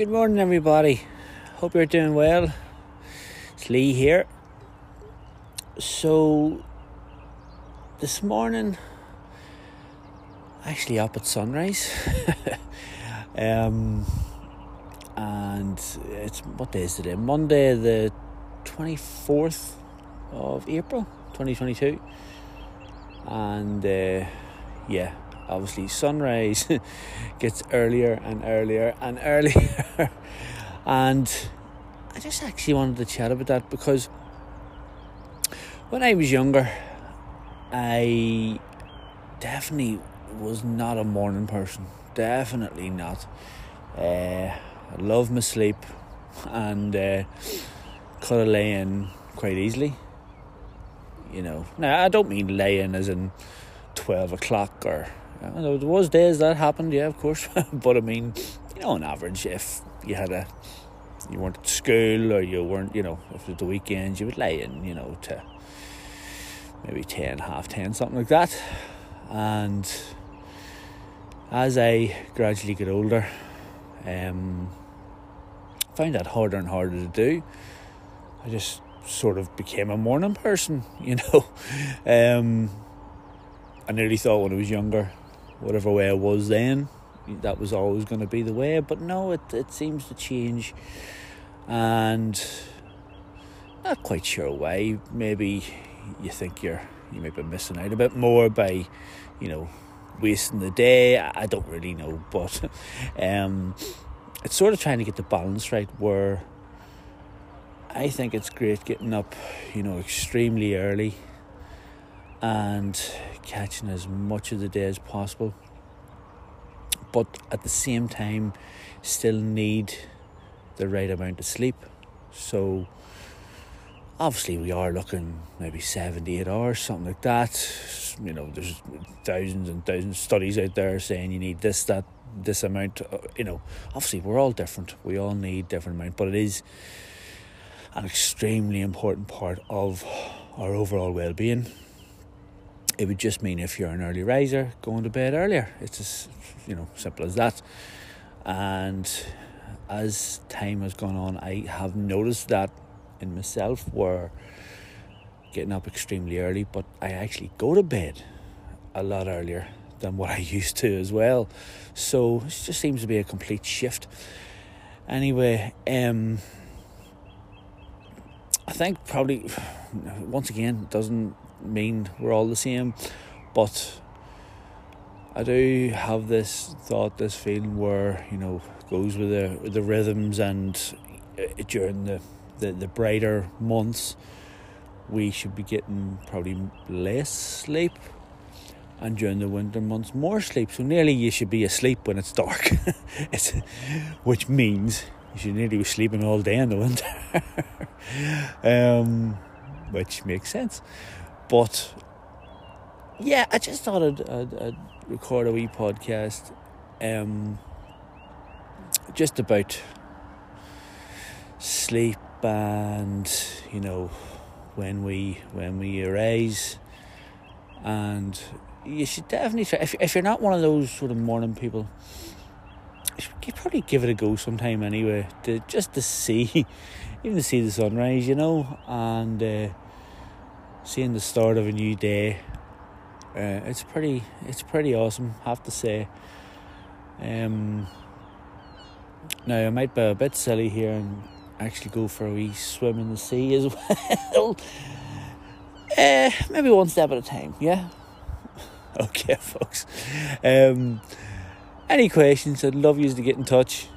Good morning, everybody. Hope you're doing well. It's Lee here. So, this morning, actually up at sunrise, um, and it's what day is today? Monday, the twenty fourth of April, twenty twenty two, and uh, yeah obviously sunrise gets earlier and earlier and earlier. And I just actually wanted to chat about that because when I was younger I definitely was not a morning person. Definitely not. Uh, I love my sleep and uh, could have lay in quite easily. You know now I don't mean lay in as in 12 o'clock or there was days that happened, yeah, of course. but I mean, you know, on average, if you had a, you weren't at school or you weren't, you know, if it was the weekends, you would lay in, you know, to maybe 10, half 10, something like that. And as I gradually get older, um, I find that harder and harder to do. I just sort of became a morning person, you know. Um, I nearly thought when I was younger whatever way it was then, that was always going to be the way. But no, it, it seems to change. And not quite sure why. Maybe you think you're you may be missing out a bit more by, you know, wasting the day. I don't really know, but um, it's sort of trying to get the balance right where I think it's great getting up, you know, extremely early and catching as much of the day as possible. But at the same time, still need the right amount of sleep. So, obviously, we are looking maybe 78 hours, something like that. You know, there's thousands and thousands of studies out there saying you need this, that, this amount. Uh, you know, obviously, we're all different. We all need different amount, but it is an extremely important part of our overall well being it would just mean if you're an early riser, going to bed earlier. It's as you know simple as that. And as time has gone on, I have noticed that in myself where getting up extremely early, but I actually go to bed a lot earlier than what I used to as well. So it just seems to be a complete shift. Anyway, um, think probably once again doesn't mean we're all the same, but I do have this thought, this feeling where you know goes with the the rhythms and uh, during the, the the brighter months, we should be getting probably less sleep, and during the winter months more sleep. So nearly you should be asleep when it's dark, it's, which means you nearly was sleeping all day in the winter, um, which makes sense. But yeah, I just thought I'd, I'd, I'd record a wee podcast um, just about sleep and you know when we when we arise and you should definitely try if, if you're not one of those sort of morning people you probably give it a go sometime anyway to just to see even to see the sunrise you know and uh, seeing the start of a new day. Uh, it's pretty, it's pretty awesome, have to say. Um, now I might be a bit silly here and actually go for a wee swim in the sea as well. uh, maybe one step at a time, yeah. okay, folks. Um, any questions? I'd love you to get in touch.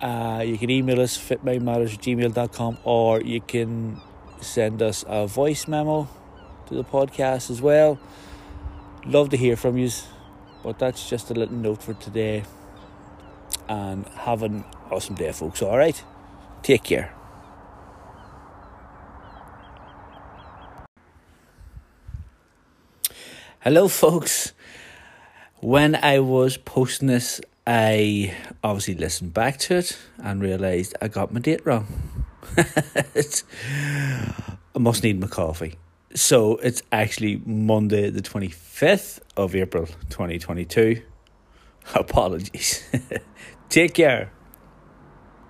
Uh, you can email us fitmindmatters at gmail.com or you can send us a voice memo to the podcast as well. Love to hear from you, but that's just a little note for today. And have an awesome day, folks. All right, take care. Hello, folks. When I was posting this, I obviously listened back to it and realised I got my date wrong. I must need my coffee. So it's actually Monday, the 25th of April 2022. Apologies. Take care.